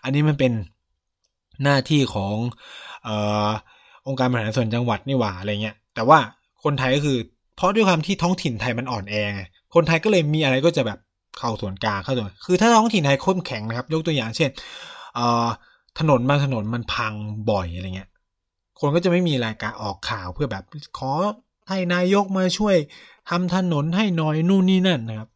A: อันนี้มันเป็นหน้าที่ของเอ่อองค์การบริหารส่วนจังหวัดนี่ว่าอะไรเงี้ยแต่ว่าคนไทยก็คือ เพราะด้วยความที่ท้องถิ่นไทยมันอ่อนแอไงคนไทยก็เลยมีอะไรก็จะแบบ เข้าส่วนกลางเข้าส่วนคือถ้าท้องถิ่นไทยเข้มแข็งนะครับ ยกตัวอย่างเช่นเอ่อถนนบางถนนมันพังบ่อยอะไรเงี้ย คนก็จะไม่มีรายการออกข่าวเพื่อแบบขอให้นายกมาช่วยทำถนนให้น่อยนู่นนี่นั่นนะครับ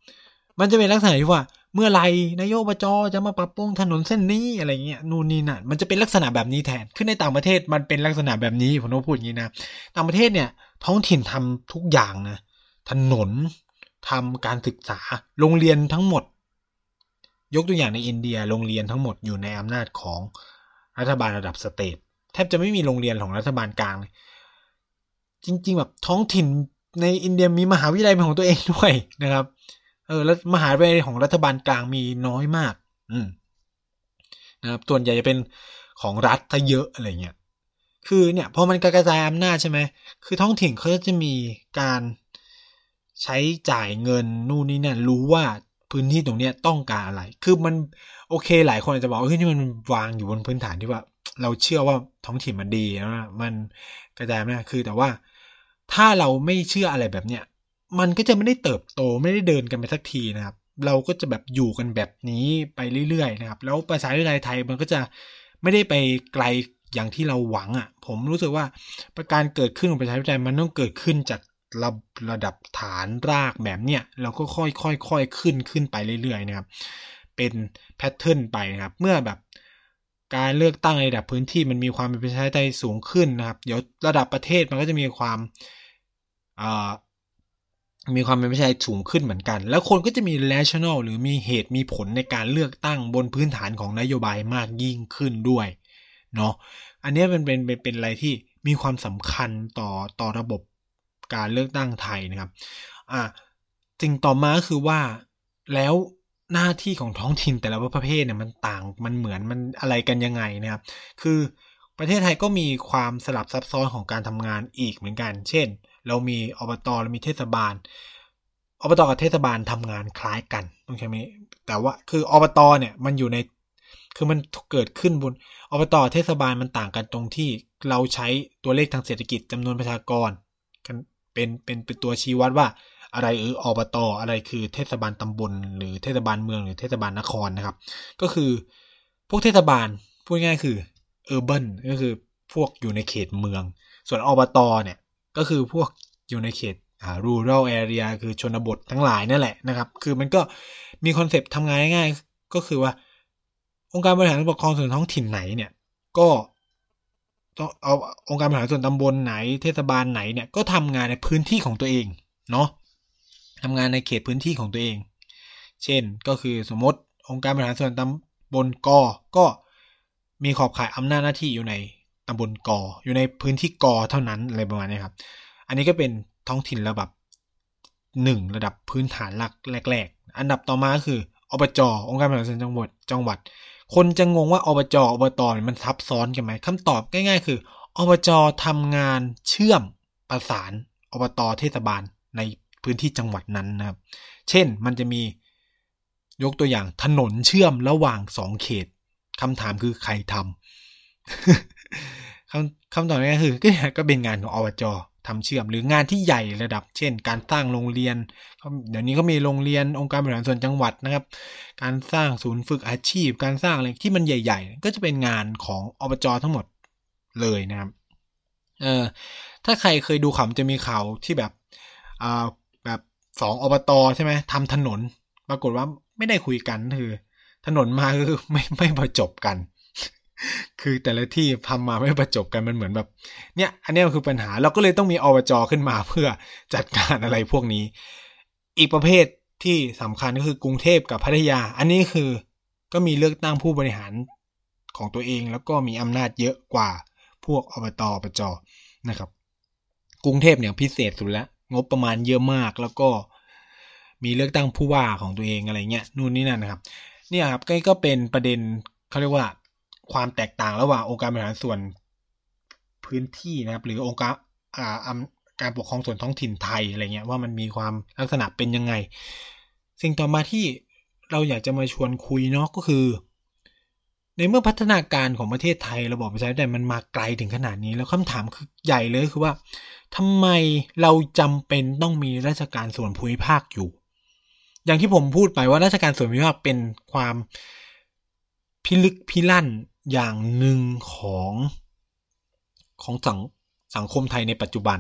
A: มันจะเป็นลักษณะที่ว่าเมื่อไรนายกอบจจะมาปรับปรุงถนนเส้นนี้อะไรเงี้ยนู่นนี่นั่นมันจะเป็นลักษณะแบบนี้แทนขึ้นในต่างประเทศมันเป็นลักษณะแบบนี้ผมต้องพูดอย่างนี้นะต่างประเทศเนี่ย ท้องถิ่นทำทุกอย่างนะถนน ทำการศึกษาโรงเรียนทั้งหมด ยกตัวอย่างในอินเดียโรงเรียนทั้งหมดอยู่ในอำนาจของรัฐบาลระดับสเตทแทบจะไม่มีโรงเรียนของรัฐบาลกลางเลยจริง ๆ แบบท้องถิ่นในอินเดียมีมหาวิทยาลัยเป็นของตัวเองด้วยนะครับ เออแล้วมหาวิทยาลัยของรัฐบาลกลางมีน้อยมาก อืมนะครับส่วนใหญ่จะเป็นของรัฐซะเยอะอะไรเงี้ยคือเนี่ยพอมันกระจายอำนาจใช่ไหมคือท้องถิ่นเขาจะมีการ ใช้จ่ายเงินนู่นนี่นั่นรู้ว่าพื้นที่ตรงเนี้ยต้องการอะไร คือมันโอเค หลายคนอาจจะบอกเฮ้ยนี่มันวางอยู่บนพื้นฐานที่ว่า เราเชื่อว่าท้องถิ่นมันดีนะมันกระจายนาจคือแต่ว่าถ้าเราไม่เชื่ออะไรแบบเนี้ยมันก็จะไม่ได้เติบโตไม่ได้เดินกันไปสักทีนะครับ เราก็จะแบบอยู่กันแบบนี้ไปเรื่อยๆนะครับ แล้วประชาธิปไตยไทยมันก็จะไม่ได้ไปไกลอย่างที่เราหวังอะ่ะ ผมรู้สึกว่าประการเกิดขึ้นของประชาธิปไตยมันต้องเกิดขึ้นจาก ระระดับฐานรากแบบเนี้ยเราก็ค่อยๆค่อยขึ้นขึ้นไปเรื่อยๆนะครับ เป็นแพทเทิร์นไปนะครับ เมื่อแบบการเลือกตั้งในระดับพื้นที่มันมีความเป็นประชาธิปไตยสูงขึ้นนะครับ เดี๋ยวระดับประเทศมันก็จะมีความมีความเป็นประชาธิปไตยสูงขึ้นเหมือนกัน แล้วคนก็จะมี rational หรือมีเหตุมีผลในการเลือกตั้งบนพื้นฐานของนโยบายมากยิ่งขึ้นด้วยเนาะอันนี้มันเป็นเป็นเป็นอะไรที่มีความสำคัญต่อต่อระบบ การเลือกตั้งไทยนะครับอ่าสิ่งต่อมาก็คือว่าแล้วหน้าที่ของท้องถิ่นแต่ละประเภทเนี่ยมันต่างมันเหมือนมันอะไรกันยังไงนะครับ คือประเทศไทยก็มีความสลับซับซ้อนของการทำงานอีกเหมือนกัน เช่น เรามีอบตเรามีเทศบาลอบตกับเทศบาลทำงานคล้ายกันต้องใช่ไหมแต่ว่าคืออบตเนี่ยมันอยู่ในคือมันเกิดขึ้นบนอบตเทศบาลมันต่างกันตรงที่เราใช้ตัวเลขทางเศรษฐกิจจำนวนประชากร เป็นเป็นเป็นตัวชี้วัดว่า อะไรเอออบตออะไรคือเทศบาลตำบล หรือเทศบาลเมืองหรือเทศบาลนครนะครับ ก็คือพวกเทศบาลพูดง่ายคือเออร์เบิก็คือพวกอยู่ในเขตเมือง ส่วนอบตเนี่ยก็คือพวกอยู่ในเขตอ่า rural area คือชนบททั้งหลายนั่นแหละนะครับ คือมันก็มีคอนเซปต์ทำงานง่ายก็คือว่า องค์การบริหารปกครองส่วนท้องถิ่นไหนเนี่ย ก็ ต้องเอาองค์การบริหารส่วนตำบลไหนเทศบาลไหนเนี่ยก็ทำงานในพื้นที่ของตัวเองเนาะทำงานในเขตพื้นที่ของตัวเอง เช่นก็คือสมมติองค์การบริหารส่วนตำบลกก็มีขอบข่ายอำนาจหน้าที่อยู่ในตำบลกออยู่ในพื้นที่กอเท่านั้นอะไรประมาณนี้ครับ อันนี้ก็เป็นท้องถิ่นระดับหนึ่งระดับพื้นฐานหลักแรก ๆ อันดับต่อมาคืออบจองค์การบริหารส่วนจังหวัดจังหวัด คนจะงงว่าอบจอบตมันซับซ้อนกันไหมคำตอบง่าย ๆ คืออบจทำงานเชื่อมประสานอบตเทศบาลในพื้นที่จังหวัดนั้นนะครับ เช่นมันจะมียกตัวอย่างถนนเชื่อมระหว่างสองเขตคำถามคือใครทำคำคำตอบนี้คือก็ก็เป็นงานของอบจ ทำเชื่อมหรืองานที่ใหญ่ระดับ เช่น การสร้างโรงเรียน เดี๋ยวนี้ก็มีโรงเรียนองค์การบริหารส่วนจังหวัดนะครับ การสร้างศูนย์ฝึกอาชีพ การสร้างอะไรที่มันใหญ่ ๆ ก็จะเป็นงานของอบจทั้งหมดเลยนะครับเออถ้าใครเคยดูข่าวจะมีข่าวที่แบบอ่าแบบสองอบตใช่ไหมทำถนน ปรากฏว่าไม่ได้คุยกันคือ ถนนมาคือไม่ไม่ประจบกัน คือแต่ละที่ทำมาไม่ประจบกันมันเหมือนแบบ เนี่ย อันนี้คือปัญหาเราก็เลยต้องมีอบจขึ้นมาเพื่อจัดการอะไรพวกนี้ อีกประเภทที่สำคัญก็คือกรุงเทพกับพัทยา อันนี้คือก็มีเลือกตั้งผู้บริหารของตัวเอง แล้วก็มีอำนาจเยอะกว่าพวกอบตอบจนะครับ กรุงเทพเนี่ยพิเศษสุดแล้วงบประมาณเยอะมากแล้วก็มีเลือกตั้งผู้ว่าของตัวเองอะไรเงี้ยนู่นนี่นั่นนะครับ เนี่ยครับก็เป็นประเด็นเขาเรียกว่า ความแตกต่างระหว่างองค์การบริหารส่วนพื้นที่นะครับ หรือองค์การอ่าการปกครองส่วนท้องถิ่นไทยอะไรเงี้ยว่ามันมีความลักษณะเป็นยังไง สิ่งต่อมาที่เราอยากจะมาชวนคุยเนาะก็คือ ในเมื่อพัฒนาการของประเทศไทยระบบประชาธิปไตยมันมาไกลถึงขนาดนี้แล้วคำถามคือใหญ่เลยคือว่าทำไมเราจำเป็นต้องมีราชการส่วนภูมิภาคอยู่ อย่างที่ผมพูดไปว่าราชการส่วนภูมิภาคเป็นความพิลึกพิลั่น อย่างหนึ่งของของสังสังคมไทยในปัจจุบัน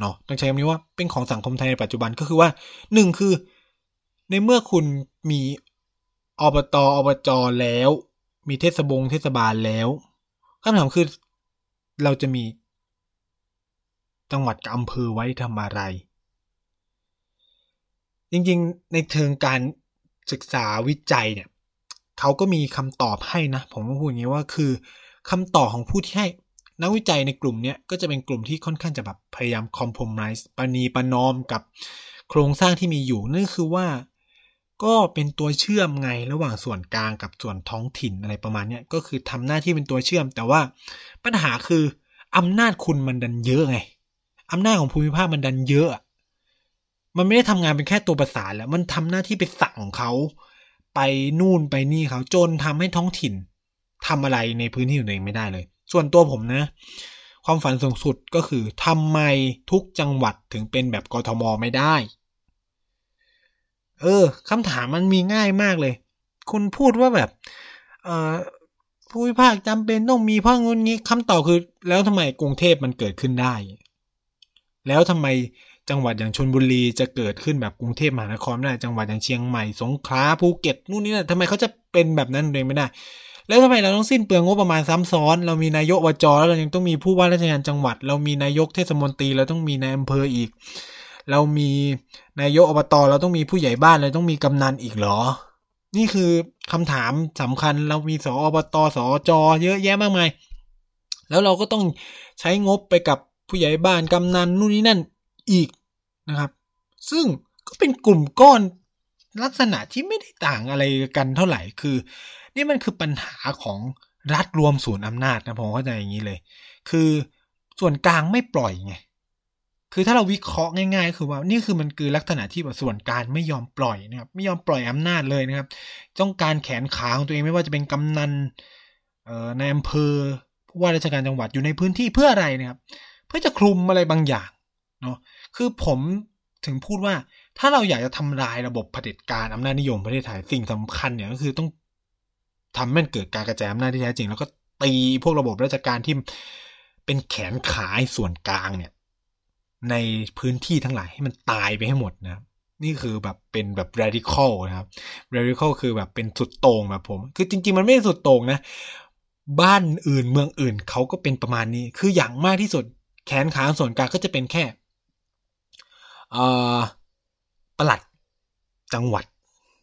A: เนาะต้องใช้คำนี้ว่าเป็นของสังคมไทยในปัจจุบันก็คือว่าหนึ่งคือ ในเมื่อคุณมีอบตอบจแล้ว มีเทศบงเทศบาลแล้วคำถามคือเราจะมีจังหวัดกับอำเภอไว้ทำอะไร จริงๆ ในเชิงการศึกษาวิจัยเนี่ย เขาก็มีคำตอบให้นะ ผมก็พูดอย่างนี้ว่าคือคำตอบของผู้ที่ให้นักวิจัยในกลุ่มนี้ก็จะเป็นกลุ่มที่ค่อนข้างจะแบบพยายามคอมโพมไ s ส์ปณีประนอมกับโครงสร้างที่มีอยู่นั่นคือว่า ก็เป็นตัวเชื่อมไงระหว่างส่วนกลางกับส่วนท้องถิ่นอะไรประมาณนี้ก็คือทำหน้าที่เป็นตัวเชื่อม แต่ว่าปัญหาคืออำนาจคุณมันดันเยอะไงอำนาจของภูมิภาคมันดันเยอะ มันไม่ได้ทำงานเป็นแค่ตัวประสานแล้ว มันทำหน้าที่ไปสั่งเขา ไปนู่นไปนี่เขาจนทำให้ท้องถิ่นทำอะไรในพื้นที่ของตัวเองไม่ได้เลย ส่วนตัวผมนะ ความฝันสูงสุดก็คือทำไมทุกจังหวัดถึงเป็นแบบกทมไม่ได้ เออคำถามมันมีง่ายมากเลย คุณพูดว่าแบบ เอ่อผู้พิพากจำเป็นต้องมีเพราะงี้นี้คำตอบคือ แล้วทำไมกรุงเทพมันเกิดขึ้นได้ แล้วทำไม จังหวัดอย่างชนบุรีจะเกิดขึ้นแบบกรุงเทพมหานครไม่ได้จังหวัดอย่างเชียงใหม่สงขลาภูเก็ตนู่นนี่นะทำไมเขาจะเป็นแบบนั้นเองไม่ได้ แล้วทำไมเราต้องสิ้นเปลืองงบประมาณซ้ำซ้อน เรามีนายกวจแล้วเรายังต้องมีผู้ว่าราชการจังหวัด เรามีนายกเทศมนตรีเราต้องมีนายอำเภออีก เรามีนายกอบตเราต้องมีผู้ใหญ่บ้านเราต้องมีกำนันอีกเหรอ นี่คือคำถามสำคัญเรามีสอบตสอจอเยอะแยะมากมายแล้วเราก็ต้องใช้งบไปกับผู้ใหญ่บ้านกำนันนู่นนี่นั่น อีกนะครับ ซึ่งก็เป็นกลุ่มก้อนลักษณะที่ไม่ได้ต่างอะไรกันเท่าไหร่คือ นี่มันคือปัญหาของรัฐรวมศูนย์อำนาจนะผมเข้าใจอย่างนี้เลย คือส่วนกลางไม่ปล่อยไงคือถ้าเราวิเคราะห์ง่ายๆ คือว่านี่คือมันคือลักษณะที่แบบส่วนกลางไม่ยอมปล่อยนะครับ ไม่ยอมปล่อยอำนาจเลยนะครับ ต้องการแขนขาของตัวเองไม่ว่าจะเป็นกำนันในอำเภอผู้ว่าราชการจังหวัดอยู่ในพื้นที่เพื่ออะไรนะครับ เพื่อจะคลุมอะไรบางอย่างเนาะ คือผมถึงพูดว่าถ้าเราอยากจะทำลายระบบเผด็จการอำนาจนิยมประเทศไทยสิ่งสำคัญเนี่ยก็คือต้องทำให้มันเกิดการกระจายอำนาจที่แท้จริง แล้วก็ตีพวกระบบราชการที่เป็นแขนขายส่วนกลางเนี่ย ในพื้นที่ทั้งหลายให้มันตายไปให้หมดนะครับนี่คือแบบเป็นแบบ radical นะครับ radical คือแบบเป็นสุดโต่งแบบผม คือจริง ๆ มันไม่สุดโต่งนะ บ้านอื่นเมืองอื่นเขาก็เป็นประมาณนี้ คืออย่างมากที่สุดแขนขาส่วนกลางก็จะเป็นแค่ ประหลัดจังหวัด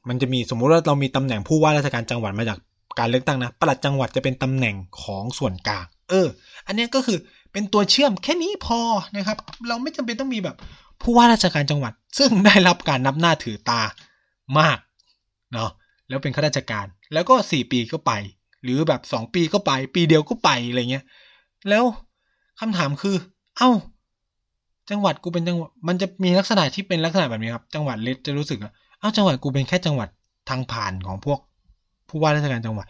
A: มันจะมีสมมุติว่าเรามีตำแหน่งผู้ว่าราชการจังหวัดมาจากการเลือกตั้งนะประหลัดจังหวัดจะเป็นตำแหน่งของส่วนกลาง เออ อันนี้ก็คือเป็นตัวเชื่อมแค่นี้พอนะครับ เราไม่จำเป็นต้องมีแบบผู้ว่าราชการจังหวัด ซึ่งได้รับการนับหน้าถือตามากเนาะแล้วเป็นข้าราชการ แล้วก็สี่ปีก็ไป หรือแบบสองปีก็ไป ปีเดียวก็ไปอะไรเงี้ยแล้วคำถามคือ เอา้า จังหวัดกูเป็นจังหวัดมันจะมีลักษณะที่เป็นลักษณะแบบนี้ครับ จังหวัดเล็กจะรู้สึกว่าเอ้าจังหวัดกูเป็นแค่จังหวัดทางผ่านของพวก ผู้ว่าราชการจังหวัด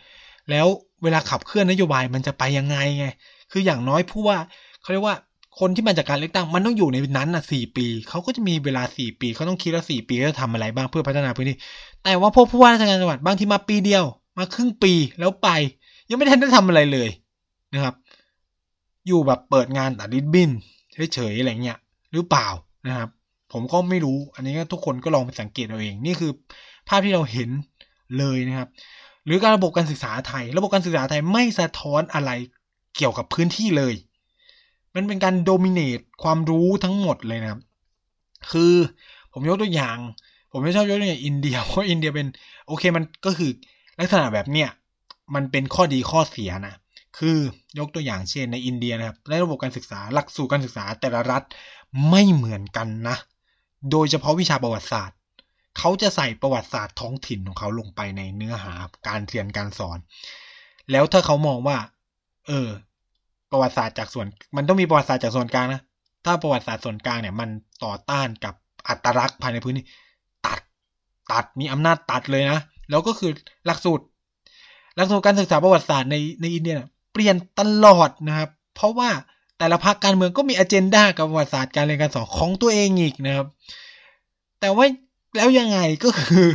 A: แล้วเวลาขับเคลื่อนนโยบายมันจะไปยังไงไง คืออย่างน้อยผู้ว่าเขาเรียกว่าคนที่มาจากการเลือกตั้งมันต้องอยู่ในนั้นอะสี่ปี เขาก็จะมีเวลาสี่ปีเขาต้องคิดว่าสี่ปีจะทำอะไรบ้างเพื่อพัฒนาพื้นที่ แต่ว่าพวกผู้ว่าราชการจังหวัดบางที่มาปีเดียว มาครึ่งปีแล้วไป ยังไม่ทันได้ทำอะไรเลยนะครับ อยู่แบบเปิดงานตัดดิบบินเฉยๆอะไรเงี้ย หรือเปล่านะครับ ผมก็ไม่รู้ อันนี้ทุกคนก็ลองไปสังเกตเอาเอง นี่คือภาพที่เราเห็นเลยนะครับ หรือการระบบการศึกษาไทย ระบบการศึกษาไทยไม่สะท้อนอะไรเกี่ยวกับพื้นที่เลย มันเป็นการโดมิเนตความรู้ทั้งหมดเลยนะครับ คือผมยกตัวอย่าง ผมไม่ชอบยกตัวอย่างอินเดีย เพราะอินเดียเป็นโอเคมันก็คือลักษณะแบบเนี้ยมันเป็นข้อดีข้อเสียนะ คือยกตัวอย่างเช่นในอินเดียนะครับ ในระบบการศึกษาหลักสูตรการศึกษาแต่ละรัฐ ไม่เหมือนกันนะ โดยเฉพาะวิชาประวัติศาสตร์ เขาจะใส่ประวัติศาสตร์ท้องถิ่นของเขาลงไปในเนื้อหาการเรียนการสอน แล้วถ้าเขามองว่า เออ ประวัติศาสตร์จากส่วน มันต้องมีประวัติศาสตร์จากส่วนกลางนะ ถ้าประวัติศาสตร์ส่วนกลางเนี่ย มันต่อต้านกับอัตลักษณ์ภายในพื้นที่ตัด ตัด มีอำนาจตัดเลยนะ แล้วก็คือหลักสูตร หลักสูตรการศึกษาประวัติศาสตร์ในในอินเดียเปลี่ยนตลอดนะครับ เพราะว่า แต่ละพรรคการเมืองก็มีอเจนดากับประวัติศาสตร์การเรียนการสอนของตัวเองอีกนะครับ แต่ว่าแล้วยังไงก็คือ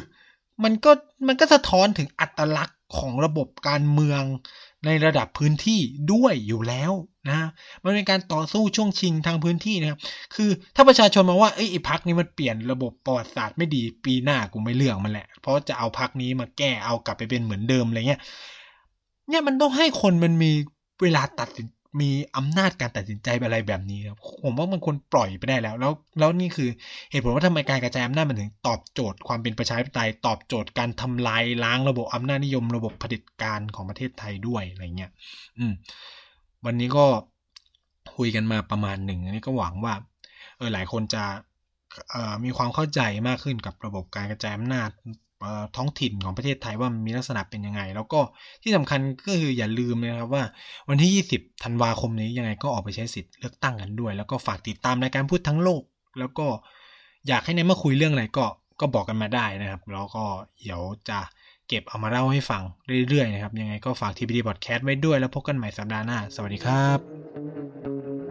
A: มันก็มันก็สะท้อนถึงอัตลักษณ์ของระบบการเมืองในระดับพื้นที่ด้วยอยู่แล้วนะมันเป็นการต่อสู้ช่วงชิงทางพื้นที่นะครับ คือถ้าประชาชนมองว่าไอ้พักนี้มันเปลี่ยนระบบประวัติศาสตร์ไม่ดีปีหน้ากูไม่เลือกมันแหละ เพราะจะเอาพักนี้มาแก้เอากลับไปเป็นเหมือนเดิมอะไรเงี้ย เนี่ยมันต้องให้คนมันมีเวลาตัดสิน มีอำนาจการตัดสินใจอะไรแบบนี้ครับผมว่ามันควรปล่อยไปได้แล้ว แล้วแล้วนี่คือเหตุผลว่าทำไมการกระจายอำนาจมันถึงตอบโจทย์ความเป็นประชาธิปไตยตอบโจทย์การทำลายล้างระบบอำนาจนิยมระบบเผด็จการของประเทศไทยด้วยอะไรเงี้ยอืม วันนี้ก็คุยกันมาประมาณหนึ่งอันนี้ก็หวังว่าเออหลายคนจะมีความเข้าใจมากขึ้นกับระบบการกระจายอำนาจ ท้องถิ่นของประเทศไทยว่ามีลักษณะเป็นยังไง แล้วก็ที่สำคัญก็คืออย่าลืมนะครับว่าวันที่ 20 ธันวาคมนี้ยังไงก็ออกไปใช้สิทธิ์เลือกตั้งกันด้วย แล้วก็ฝากติดตามรายการพูดทั้งโลก แล้วก็อยากให้ในมาคุยเรื่องอะไรก็ก็บอกกันมาได้นะครับ แล้วก็เดี๋ยวจะเก็บเอามาเล่าให้ฟังเรื่อยๆนะครับ ยังไงก็ฝากทีพีดีบอดแคสต์ไว้ด้วยแล้วพบกันใหม่สัปดาห์หน้า สวัสดีครับ